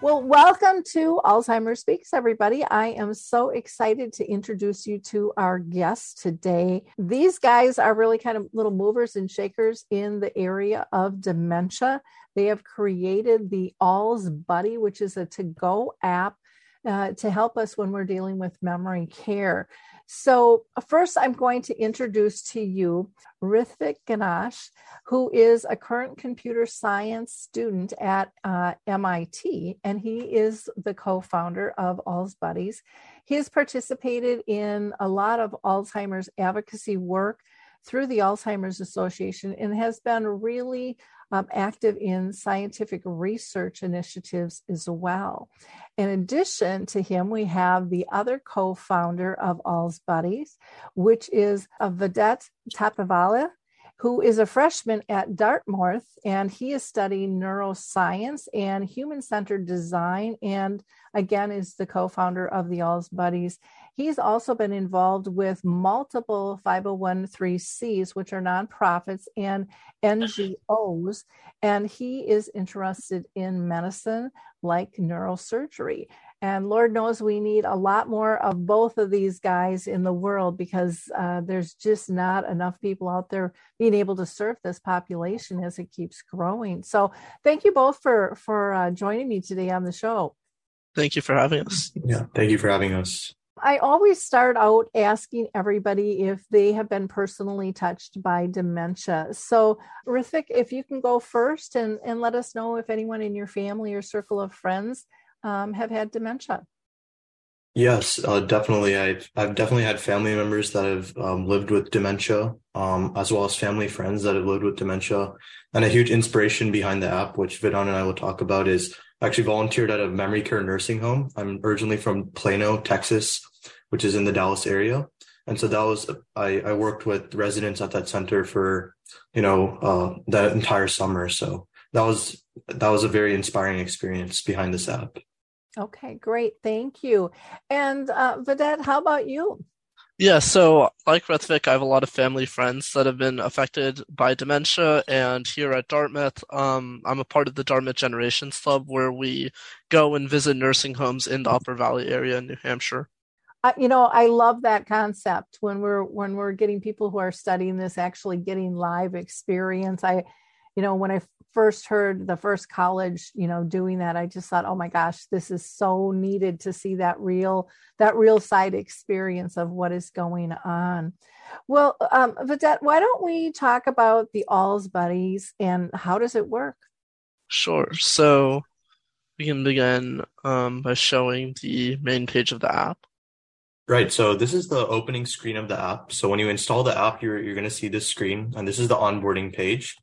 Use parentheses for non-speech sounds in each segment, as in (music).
Well, welcome to Alzheimer's Speaks, everybody. I am so excited to introduce you to our guests today. These guys are really kind of little movers and shakers in the area of dementia. They have created the AlzBuddy, which is a to go app uh, to help us when we're dealing with memory care. So, first, I'm going to introduce to you Rithvik Ganesh, who is a current computer science student at uh, MIT, and he is the co founder of AlzBuddies. He has participated in a lot of Alzheimer's advocacy work through the Alzheimer's Association and has been really um, active in scientific research initiatives as well. In addition to him, we have the other co founder of AlzBuddies, which is a Vedant Tapiavala, who is a freshman at Dartmouth, and he is studying neuroscience and human centered design, and again is the co founder of the AlzBuddies. He's also been involved with multiple 501c's, which are nonprofits and NGOs, and he is interested in medicine like neurosurgery. And Lord knows we need a lot more of both of these guys in the world because uh, there's just not enough people out there being able to serve this population as it keeps growing. So thank you both for for uh, joining me today on the show. Thank you for having us. Yeah, thank you for having us. I always start out asking everybody if they have been personally touched by dementia. So, Rithvik, if you can go first and, and let us know if anyone in your family or circle of friends um, have had dementia. Yes, uh, definitely. I've I've definitely had family members that have um, lived with dementia, um, as well as family friends that have lived with dementia. And a huge inspiration behind the app, which Vedant and I will talk about, is actually volunteered at a memory care nursing home. I'm originally from Plano, Texas, which is in the Dallas area, and so that was I, I worked with residents at that center for you know uh, that entire summer. So that was that was a very inspiring experience behind this app. Okay, great. Thank you. And uh, Vedant, how about you? Yeah, so like Rithvik, I have a lot of family friends that have been affected by dementia, and here at Dartmouth, um, I'm a part of the Dartmouth Generations Club, where we go and visit nursing homes in the Upper Valley area in New Hampshire. Uh, you know, I love that concept when we're when we're getting people who are studying this actually getting live experience. I, you know, when I first heard the first college you know doing that i just thought oh my gosh this is so needed to see that real that real side experience of what is going on well um Vedant, why don't we talk about the AlzBuddies and how does it work Sure. So we can begin um, by showing the main page of the app. Right. So this is the opening screen of the app. So when you install the app, you're you're going to see this screen, and this is the onboarding page.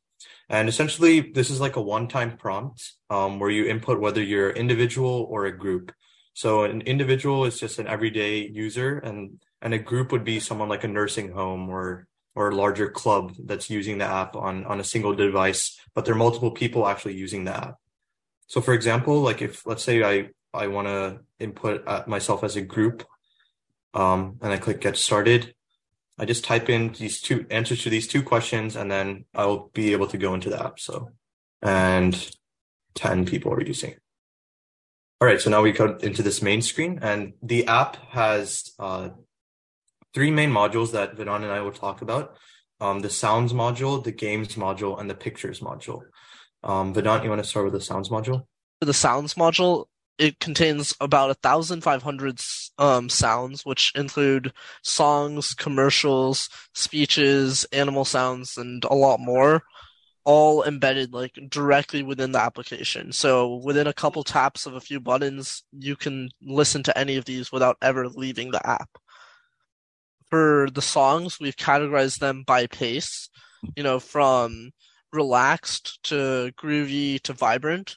And essentially, this is like a one-time prompt um, where you input whether you're individual or a group. So an individual is just an everyday user, and and a group would be someone like a nursing home or or a larger club that's using the app on on a single device, but there are multiple people actually using the app. So for example, like if let's say I I want to input uh, myself as a group, um, and I click get started, I just type in these two answers to these two questions and then I'll be able to go into the app. So, and 10 people are using. All right. So now we go into this main screen and the app has uh, three main modules that Vedant and I will talk about. Um, the sounds module, the games module, and the pictures module. Um, you want to start with the sounds module? The sounds module it contains about 1,500 um, sounds, which include songs, commercials, speeches, animal sounds, and a lot more, all embedded like directly within the application. So within a couple taps of a few buttons, you can listen to any of these without ever leaving the app. for the songs, we've categorized them by pace, you know, from relaxed to groovy to vibrant.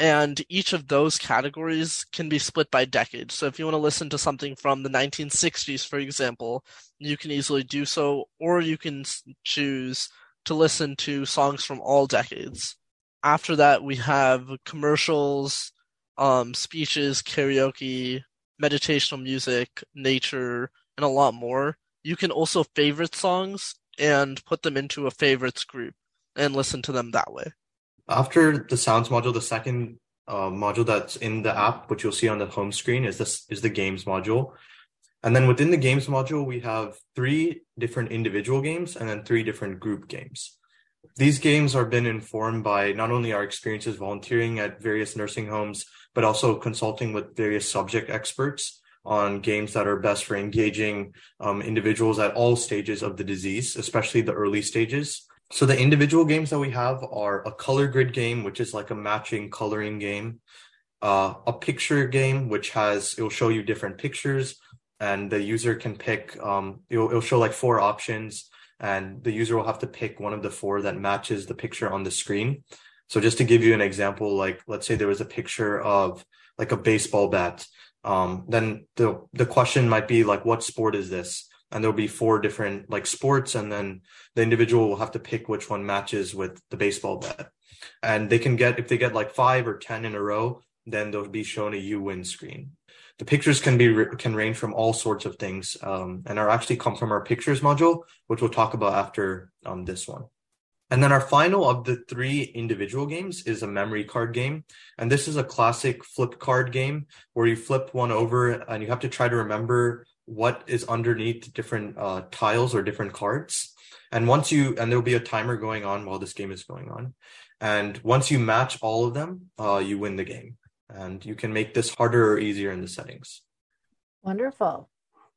And each of those categories can be split by decade. So if you want to listen to something from the 1960s, for example, you can easily do so, or you can choose to listen to songs from all decades. After that, we have commercials, um, speeches, karaoke, meditational music, nature, and a lot more. You can also favorite songs and put them into a favorites group and listen to them that way. After the sounds module, the second uh, module that's in the app, which you'll see on the home screen, is this is the games module. And then within the games module, we have three different individual games and then three different group games. These games are been informed by not only our experiences volunteering at various nursing homes, but also consulting with various subject experts on games that are best for engaging um, individuals at all stages of the disease, especially the early stages. So the individual games that we have are a color grid game, which is like a matching coloring game, uh, a picture game, which has it will show you different pictures, and the user can pick. Um, it'll, it'll show like four options, and the user will have to pick one of the four that matches the picture on the screen. So just to give you an example, like let's say there was a picture of like a baseball bat, um, then the the question might be like, what sport is this? And there'll be four different like sports, and then the individual will have to pick which one matches with the baseball bat. And they can get if they get like five or ten in a row, then they'll be shown a you win screen. The pictures can be can range from all sorts of things, um, and are actually come from our pictures module, which we'll talk about after um, this one. And then our final of the three individual games is a memory card game. And this is a classic flip card game where you flip one over and you have to try to remember what is underneath different uh, tiles or different cards. And once you, and there'll be a timer going on while this game is going on. And once you match all of them, uh, you win the game. And you can make this harder or easier in the settings. Wonderful.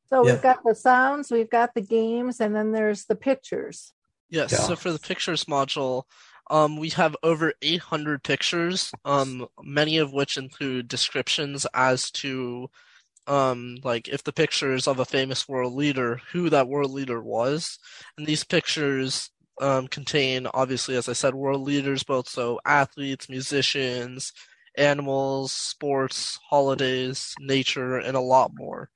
So Yeah. we've got the sounds, we've got the games, and then there's the pictures. Yes, Yeah. so for the pictures module, um, we have over 800 pictures, um, many of which include descriptions as to, um, like if the picture is of a famous world leader, who that world leader was. And these pictures, um, contain, obviously, as I said, world leaders, both so athletes, musicians, animals, sports, holidays, nature, and a lot more.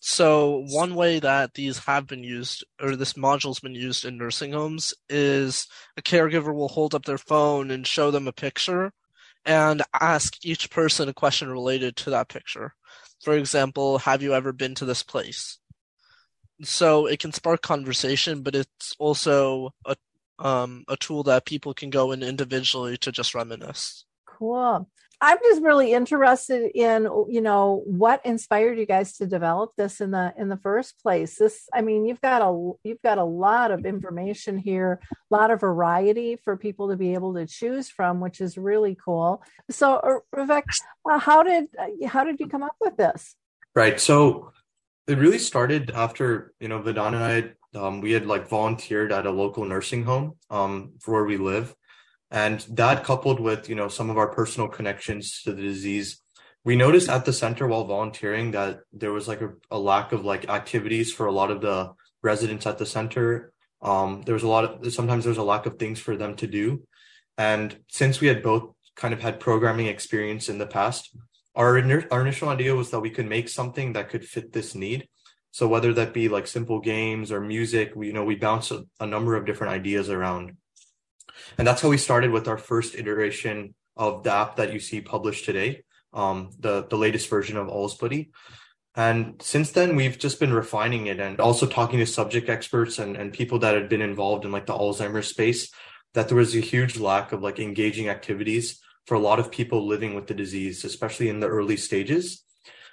So one way that these have been used, or this module's been used in nursing homes, is a caregiver will hold up their phone and show them a picture, and ask each person a question related to that picture. For example, have you ever been to this place? So it can spark conversation, but it's also a um, a tool that people can go in individually to just reminisce. Cool. I'm just really interested in, you know, what inspired you guys to develop this in the in the first place. This, I mean, you've got a you've got a lot of information here, a lot of variety for people to be able to choose from, which is really cool. So, uh, Rebecca, uh, how did uh, how did you come up with this? Right. So it really started after, you know, Vedant and I, um, we had like volunteered at a local nursing home um, for where we live. And that coupled with, you know, some of our personal connections to the disease, we noticed at the center while volunteering that there was like a, a lack of like activities for a lot of the residents at the center. Um, there was a lot of, sometimes there's a lack of things for them to do. And since we had both kind of had programming experience in the past, our, our initial idea was that we could make something that could fit this need. So whether that be like simple games or music, we, you know, we bounced a, a number of different ideas around. And that's how we started with our first iteration of the app that you see published today, um, the, the latest version of AlzBuddy. And since then, we've just been refining it and also talking to subject experts and, and people that had been involved in like the Alzheimer's space, that there was a huge lack of like engaging activities for a lot of people living with the disease, especially in the early stages.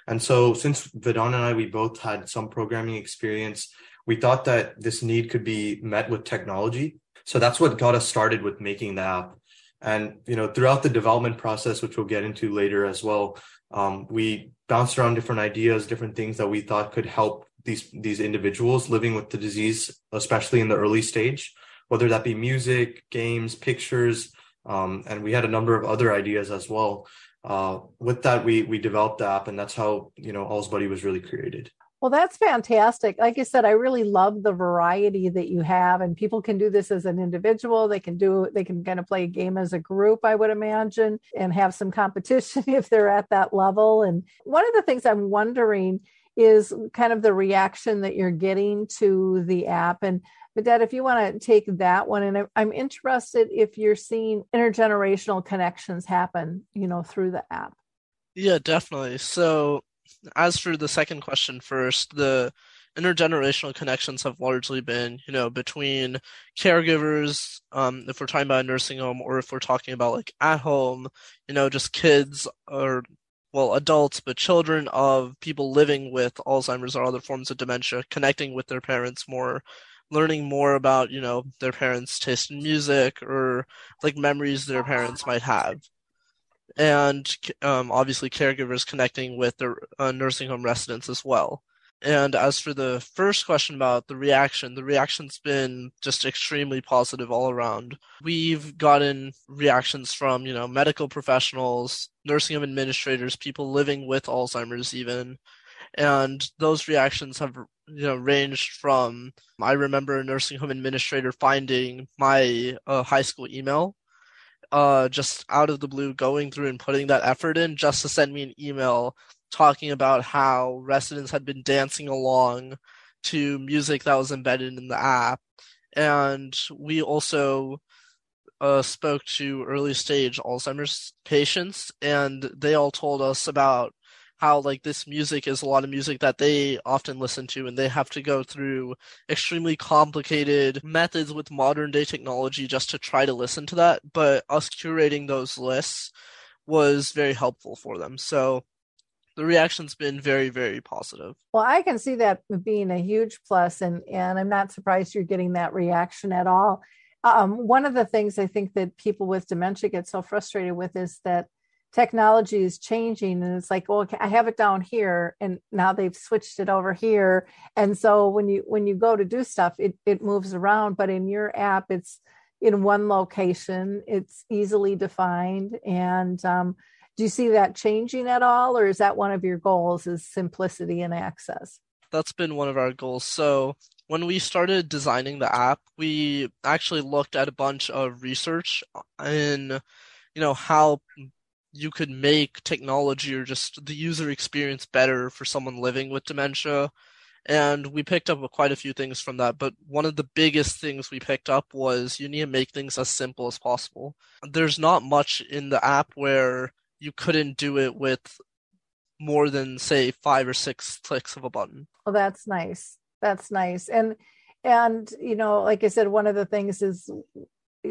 And so since Vedant and I, we both had some programming experience, we thought that this need could be met with technology. So that's what got us started with making the app. And, you know, throughout the development process, which we'll get into later as well, um, we bounced around different ideas, different things that we thought could help these, these individuals living with the disease, especially in the early stage, whether that be music, games, pictures, um, and we had a number of other ideas as well. Uh, with that, we we developed the app, and that's how you know AlzBuddy was really created. Well, that's fantastic. Like I said, I really love the variety that you have, and people can do this as an individual. They can do, they can kind of play a game as a group, I would imagine, and have some competition (laughs) if they're at that level. And one of the things I'm wondering is kind of the reaction that you're getting to the app. And Vedant, if you want to take that one, and I'm interested if you're seeing intergenerational connections happen, you know, through the app. Yeah, definitely. So as for the second question first, the intergenerational connections have largely been, you know, between caregivers, um, if we're talking about a nursing home, or if we're talking about like at home, you know, just kids or well, adults, but children of people living with Alzheimer's or other forms of dementia, connecting with their parents more, learning more about, you know, their parents' taste in music or like memories their parents might have and um, obviously caregivers connecting with their uh, nursing home residents as well. And as for the first question about the reaction, the reaction's been just extremely positive all around. We've gotten reactions from, you know, medical professionals, nursing home administrators, people living with Alzheimer's even. And those reactions have, you know, ranged from I remember a nursing home administrator finding my uh, high school email uh, just out of the blue going through and putting that effort in just to send me an email talking about how residents had been dancing along to music that was embedded in the app. And we also uh, spoke to early stage Alzheimer's patients, and they all told us about how like this music is a lot of music that they often listen to and they have to go through extremely complicated methods with modern day technology just to try to listen to that. But us curating those lists was very helpful for them. So the reaction's been very very positive. Well i can see that being a huge plus and and i'm not surprised you're getting that reaction at all. Um, one of the things i think that people with dementia get so frustrated with is that technology is changing and it's like well i have it down here and now they've switched it over here. And so when you when you go to do stuff it it moves around but in your app it's in one location it's easily defined. And um, do you see that changing at all or is that one of your goals is simplicity and access? That's been one of our goals. So when we started designing the app we actually looked at a bunch of research in you know how you could make technology or just the user experience better for someone living with dementia. And we picked up quite a few things from that. But one of the biggest things we picked up was you need to make things as simple as possible. There's not much in the app where you couldn't do it with more than say five or six clicks of a button. Well, that's nice. That's nice. And and you know, like I said, one of the things is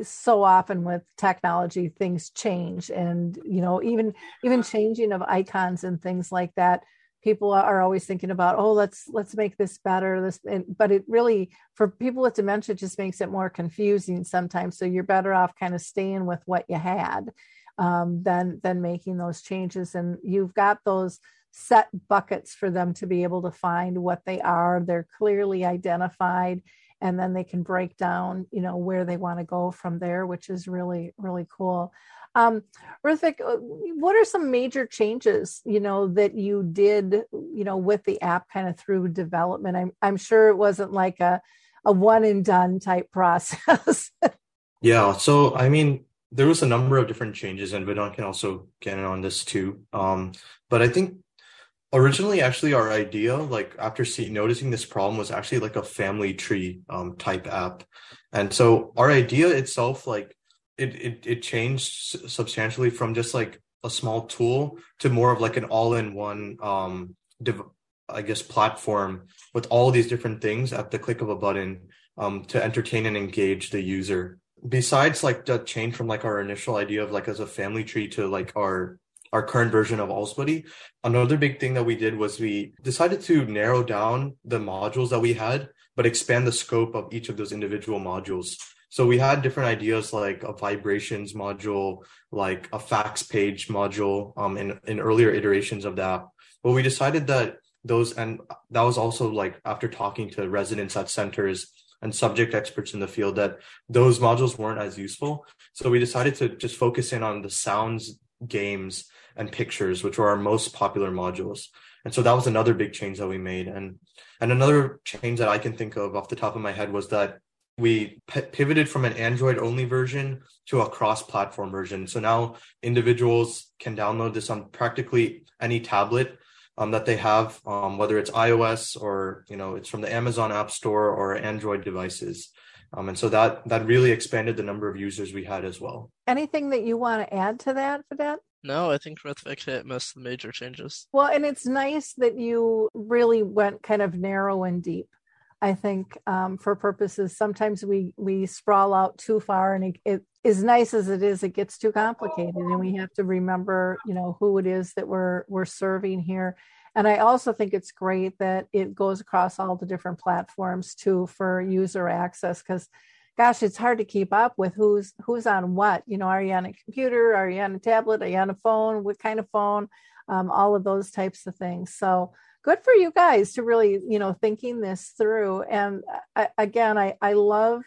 so often with technology things change. And you know even even changing of icons and things like that people are always thinking about oh let's let's make this better this and, but it really for people with dementia just makes it more confusing sometimes. So you're better off kind of staying with what you had um, than than making those changes. And you've got those set buckets for them to be able to find what they are. They're clearly identified and then they can break down you know where they want to go from there which is really really cool. Um Hrithik, uh, what are some major changes you know that you did you know with the app kind of through development? I'm, I'm sure it wasn't like a, a one and done type (laughs) process. Yeah so i mean there was a number of different changes and Vedant can also get in on this too. Um but i think originally actually our idea like after see, noticing this problem was actually like a family tree um, type app. And so our idea itself like it, it it changed substantially from just like a small tool to more of like an all-in-one um div- i guess platform with all these different things at the click of a button um to entertain and engage the user. Besides like the change from like our initial idea of like as a family tree to like our our current version of AlzBuddy. Another big thing that we did was we decided to narrow down the modules that we had, but expand the scope of each of those individual modules. So we had different ideas like a vibrations module, like a fax page module um, in, in earlier iterations of that. But we decided that those, and that was also like after talking to residents at centers and subject experts in the field, that those modules weren't as useful. So we decided to just focus in on the sounds games and pictures, which were our most popular modules. And so that was another big change that we made. And and another change that I can think of off the top of my head was that we p- pivoted from an Android only version to a cross platform version. So now individuals can download this on practically any tablet um, that they have, um, whether it's iOS or you know it's from the Amazon App Store or Android devices. Um, and so that that really expanded the number of users we had as well. Anything that you want to add to that, Vedant? No, I think Rithvik hit most of the major changes. Well, and it's nice that you really went kind of narrow and deep. I think um, for purposes, sometimes we we sprawl out too far, and it, it as nice as it is, it gets too complicated, and we have to remember, you know, who it is that we're we're serving here. And I also think it's great that it goes across all the different platforms too for user access because gosh, it's hard to keep up with who's who's on what. You know, are you on a computer? Are you on a tablet? Are you on a phone? What kind of phone? Um, all of those types of things. So good for you guys to really, you know, thinking this through. And I, again, I I love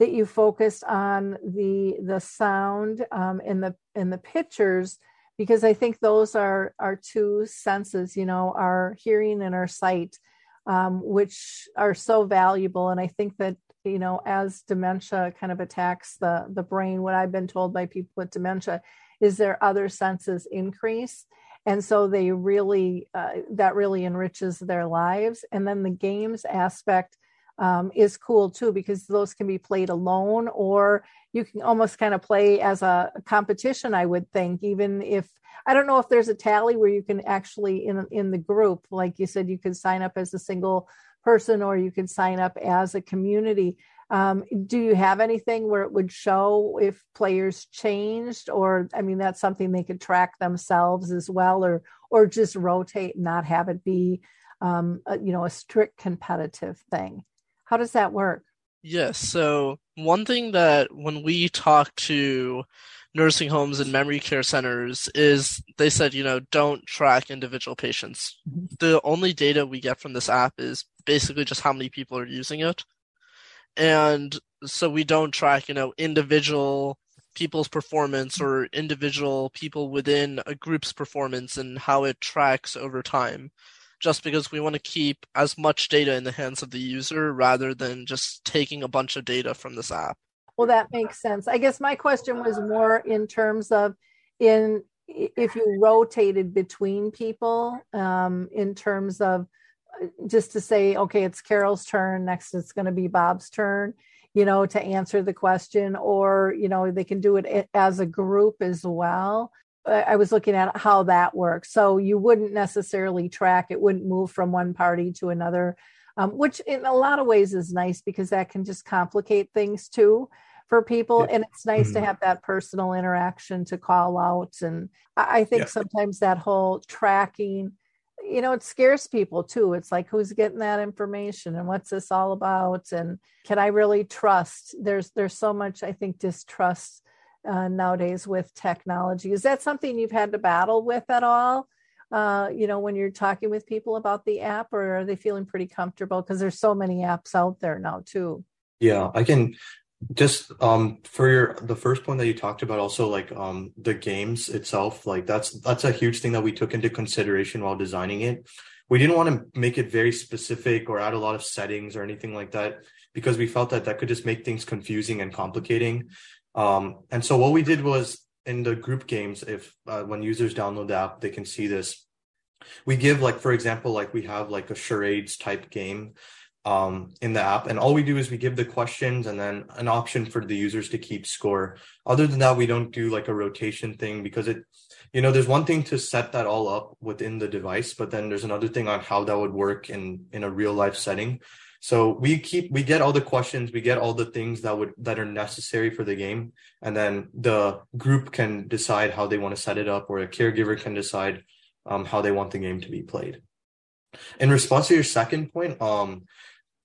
that you focused on the the sound um, and the in the pictures because I think those are our two senses, you know, our hearing and our sight, um, which are so valuable. And I think that you know, as dementia kind of attacks the the brain, what I've been told by people with dementia is their other senses increase, and so they really uh, that really enriches their lives. And then the games aspect um, is cool too because those can be played alone or you can almost kind of play as a competition i would think even if i don't know if there's a tally where you can actually in in the group like you said you could sign up as a single person or you can sign up as a community um, do you have anything where it would show if players changed or i mean that's something they could track themselves as well or or just rotate and not have it be um, a, you know a strict competitive thing how does that work? Yes. So one thing that when we talk to nursing homes and memory care centers is they said, you know, don't track individual patients. Mm-hmm. The only data we get from this app is basically just how many people are using it. And so we don't track, you know, individual people's performance or individual people within a group's performance and how it tracks over time just because we want to keep as much data in the hands of the user rather than just taking a bunch of data from this app. Well, that makes sense. I guess my question was more in terms of in if you rotated between people um, in terms of just to say, okay, it's Carol's turn, next it's going to be Bob's turn, you know, to answer the question, or, you know, they can do it as a group as well. I was looking at how that works. So you wouldn't necessarily track, it wouldn't move from one party to another, um, which in a lot of ways is nice because that can just complicate things too for people. Yeah. And it's nice mm-hmm. to have that personal interaction to call out. And I think yeah. sometimes that whole tracking, you know, it scares people too. It's like, who's getting that information and what's this all about? And can I really trust? There's, there's so much, I think, distrust uh, nowadays with technology. Is that something you've had to battle with at all? Uh, you know, when you're talking with people about the app, or are they feeling pretty comfortable? Because there's so many apps out there now too. Yeah, I can just um for your the first point that you talked about also like um the games itself like that's that's a huge thing that we took into consideration while designing it. We didn't want to make it very specific or add a lot of settings or anything like that because we felt that that could just make things confusing and complicating. Um, and so what we did was in the group games, if uh, when users download the app, they can see this. We give like, for example, like we have like a charades type game um, in the app, and all we do is we give the questions and then an option for the users to keep score. Other than that, we don't do like a rotation thing because it, you know, there's one thing to set that all up within the device, but then there's another thing on how that would work in in a real life setting. So we keep we get all the questions, we get all the things that would that are necessary for the game, and then the group can decide how they want to set it up, or a caregiver can decide um, how they want the game to be played. In response to your second point, um,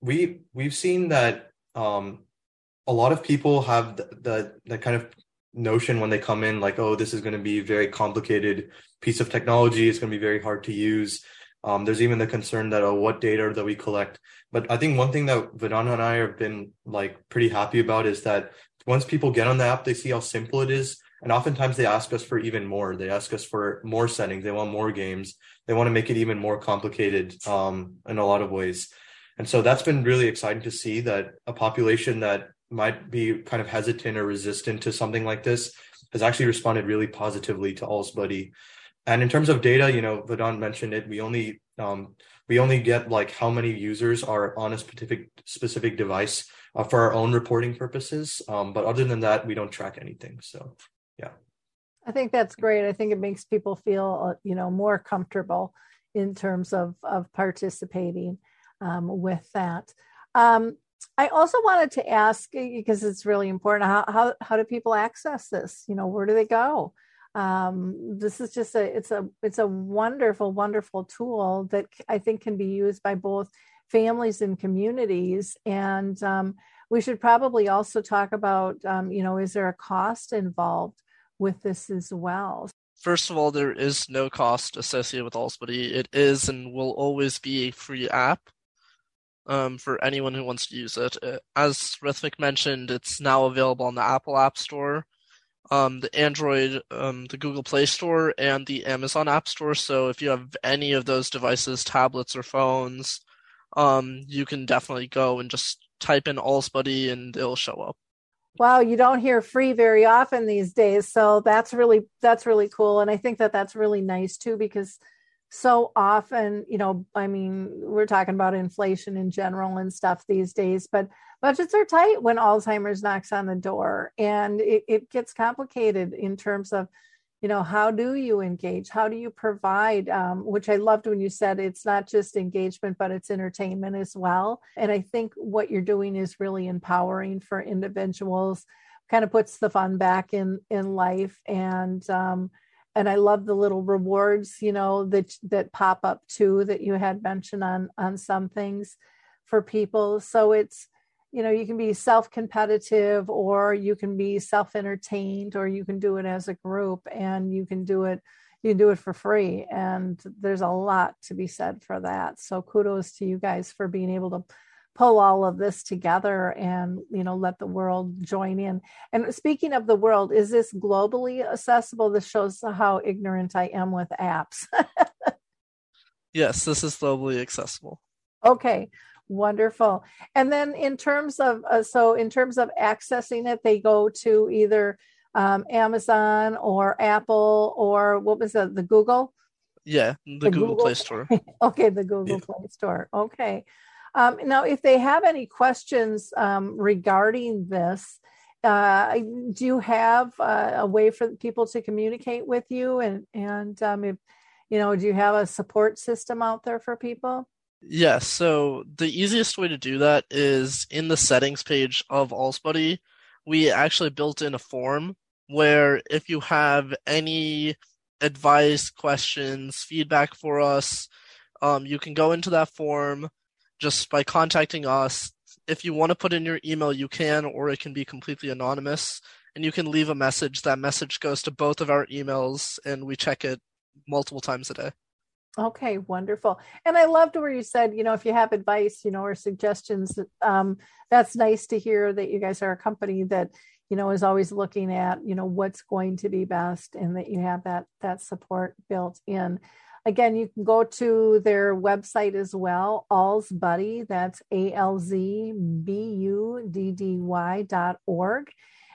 we we've seen that um, a lot of people have the, the, the kind of notion when they come in like oh this is going to be a very complicated piece of technology it's going to be very hard to use um, there's even the concern that oh, what data that we collect. But I think one thing that Vedanta and I have been like pretty happy about is that once people get on the app, they see how simple it is, And oftentimes they ask us for even more. They ask us for more settings. They want more games. They want to make it even more complicated um, in a lot of ways. And so that's been really exciting to see that a population that might be kind of hesitant or resistant to something like this has actually responded really positively to AlzBuddy. And in terms of data, you know, Vedant mentioned it. We only um, we only get like how many users are on a specific specific device uh, for our own reporting purposes. Um, but other than that, we don't track anything. So, yeah. I think that's great. I think it makes people feel, uh, you know, more comfortable in terms of of participating um, with that. Um, I also wanted to ask because it's really important. How, how how do people access this? You know, where do they go? Um, this is just a it's a it's a wonderful wonderful tool that I think can be used by both families and communities. And um, we should probably also talk about um, you know is there a cost involved with this as well? First of all, there is no cost associated with AlzBuddy. It is and will always be a free app um, for anyone who wants to use it. Uh, as Rithvik mentioned, it's now available on the Apple App Store, um, the Android, um, the Google Play Store, and the Amazon App Store. So if you have any of those devices, tablets or phones, um, you can definitely go and just type in AlzBuddy and it'll show up. Wow, you don't hear free very often these days, so that's really that's really cool, and I think that that's really nice too because so often, you know, I mean, we're talking about inflation in general and stuff these days, but budgets are tight when Alzheimer's knocks on the door. And it, it gets complicated in terms of, you know, how do you engage? How do you provide? Um, which I loved when you said it's not just engagement, but it's entertainment as well. And I think what you're doing is really empowering for individuals, kind of puts the fun back in in life and um, and I love the little rewards, you know, that that pop up too that you had mentioned on on some things for people. So it's you know, you can be self-competitive or you can be self-entertained or you can do it as a group and you can do it you can do it for free and there's a lot to be said for that. So kudos to you guys for being able to pull all of this together and you know let the world join in. And speaking of the world is this globally accessible? This shows how ignorant i am with apps. (laughs) Yes this is globally accessible. Okay wonderful. And then in terms of uh, so in terms of accessing it they go to either um, amazon or apple or what was it the google? Yeah the, the google, google, play store. (laughs) Okay the google yeah. play store. Okay um, now, if they have any questions um, regarding this, uh, do you have uh, a way for people to communicate with you? And and um, if you know, do you have a support system out there for people? Yes. Yeah, so the easiest way to do that is in the settings page of AlzBuddy. We actually built in a form where if you have any advice, questions, feedback for us, um, you can go into that form just by contacting us. If you want to put in your email, you can, or it can be completely anonymous. And you can leave a message. That message goes to both of our emails, and we check it multiple times a day. Okay, wonderful. And I loved where you said, you know, if you have advice, you know, or suggestions, um, that's nice to hear that you guys are a company that, you know, is always looking at, you know, what's going to be best and that you have that that support built in. Again, you can go to their website as well, Alzbuddy, that's A L Z B U D D Y dot org.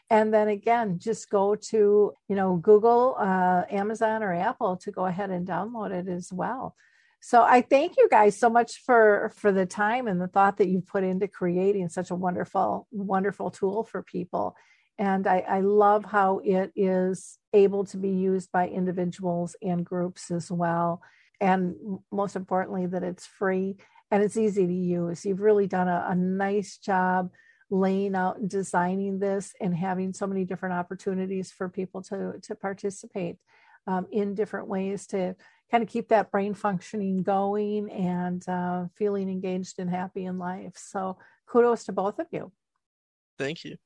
And then again, just go to, you know, Google, uh, Amazon, or Apple to go ahead and download it as well. So I thank you guys so much for for the time and the thought that you put into creating such a wonderful, wonderful tool for people. And I, I love how it is able to be used by individuals and groups as well. And most importantly, that it's free and it's easy to use. You've really done a, a nice job laying out and designing this and having so many different opportunities for people to, to participate um, in different ways to kind of keep that brain functioning going and uh, feeling engaged and happy in life. So kudos to both of you. Thank you.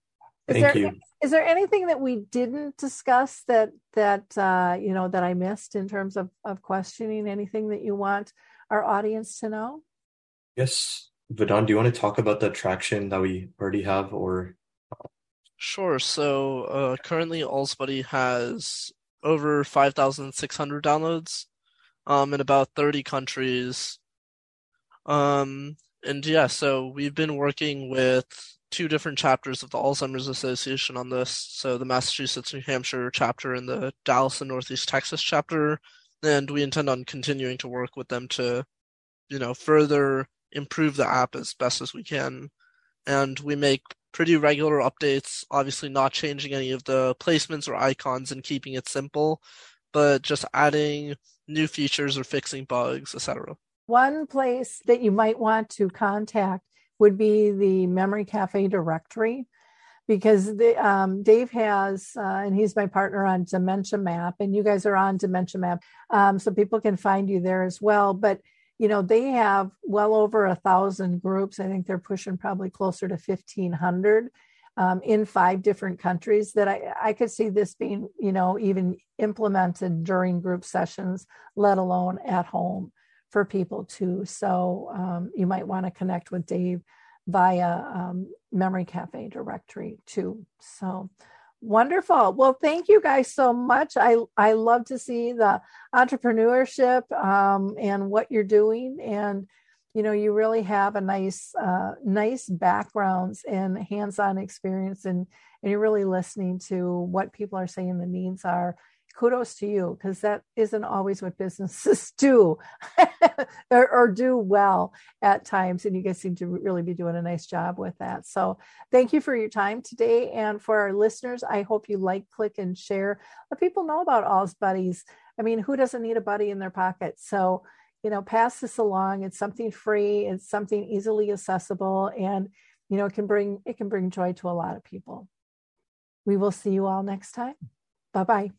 Is Thank there, you. Is there anything that we didn't discuss that that uh, you know that I missed in terms of of questioning? Anything that you want our audience to know? Yes, Vedant, do you want to talk about the traction that we already have, or Sure. So uh, currently, AlzBuddy has over 5,600 downloads um, in about 30 countries. Um, and yeah, so we've been working with two different chapters of the Alzheimer's Association on this. So the Massachusetts, New Hampshire chapter and the Dallas and Northeast Texas chapter. And we intend on continuing to work with them to, you know, further improve the app as best as we can. And we make pretty regular updates, obviously not changing any of the placements or icons and keeping it simple, but just adding new features or fixing bugs, etc. One place that you might want to contact would be the Memory Cafe directory because the, um, Dave has, uh, and he's my partner on Dementia Map, and you guys are on Dementia Map, um, so people can find you there as well. But you know they have well over a thousand groups. I think they're pushing probably closer to fifteen hundred. Um, in five different countries that I, I could see this being, you know, even implemented during group sessions, let alone at home for people too. So um, you might want to connect with Dave via um, Memory Cafe directory too. So wonderful. Well, thank you guys so much. I I love to see the entrepreneurship um, and what you're doing, and you know you really have a nice uh, nice backgrounds and hands-on experience, and and you're really listening to what people are saying the needs are kudos to you because that isn't always what businesses (laughs) do or, or, do well at times and you guys seem to really be doing a nice job with that. So thank you for your time today and for our listeners i hope you like click and share. Let people know about AlzBuddies. I mean who doesn't need a buddy in their pocket? So you know pass this along. It's something free it's something easily accessible and you know it can bring it can bring joy to a lot of people. We will see you all next time. Bye bye